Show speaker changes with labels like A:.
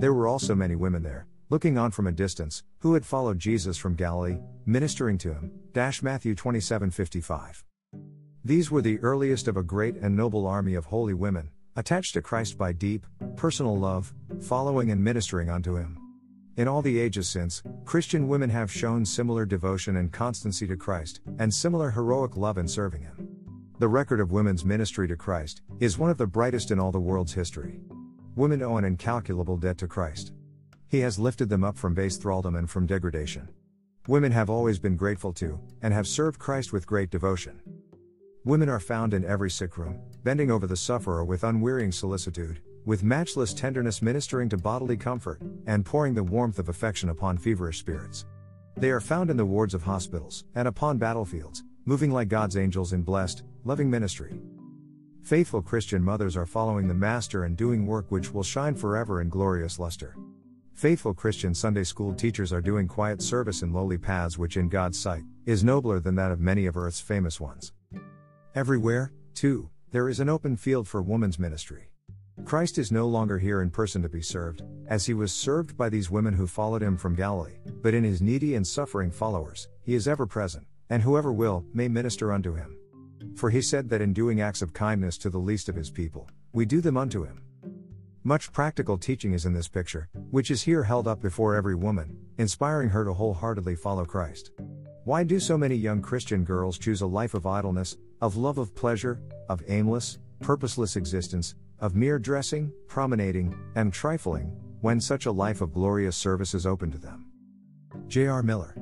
A: There were also many women there, looking on from a distance, who had followed Jesus from Galilee, ministering to him. Matthew 27:55. These were the earliest of a great and noble army of holy women, attached to Christ by deep, personal love, following and ministering unto him. In all the ages since, Christian women have shown similar devotion and constancy to Christ, and similar heroic love in serving him. The record of women's ministry to Christ is one of the brightest in all the world's history. Women owe an incalculable debt to Christ. He has lifted them up from base thraldom and from degradation. Women have always been grateful to, and have served Christ with great devotion. Women are found in every sick room, bending over the sufferer with unwearying solicitude, with matchless tenderness ministering to bodily comfort, and pouring the warmth of affection upon feverish spirits. They are found in the wards of hospitals, and upon battlefields, moving like God's angels in blessed, loving ministry. Faithful Christian mothers are following the Master and doing work which will shine forever in glorious luster. Faithful Christian Sunday school teachers are doing quiet service in lowly paths which in God's sight is nobler than that of many of earth's famous ones. Everywhere, too, there is an open field for woman's ministry. Christ is no longer here in person to be served, as he was served by these women who followed him from Galilee, but in his needy and suffering followers, he is ever present, and whoever will, may minister unto him. For he said that in doing acts of kindness to the least of his people, we do them unto him. Much practical teaching is in this picture, which is here held up before every woman, inspiring her to wholeheartedly follow Christ. Why do so many young Christian girls choose a life of idleness, of love of pleasure, of aimless, purposeless existence, of mere dressing, promenading, and trifling, when such a life of glorious service is open to them? J.R. Miller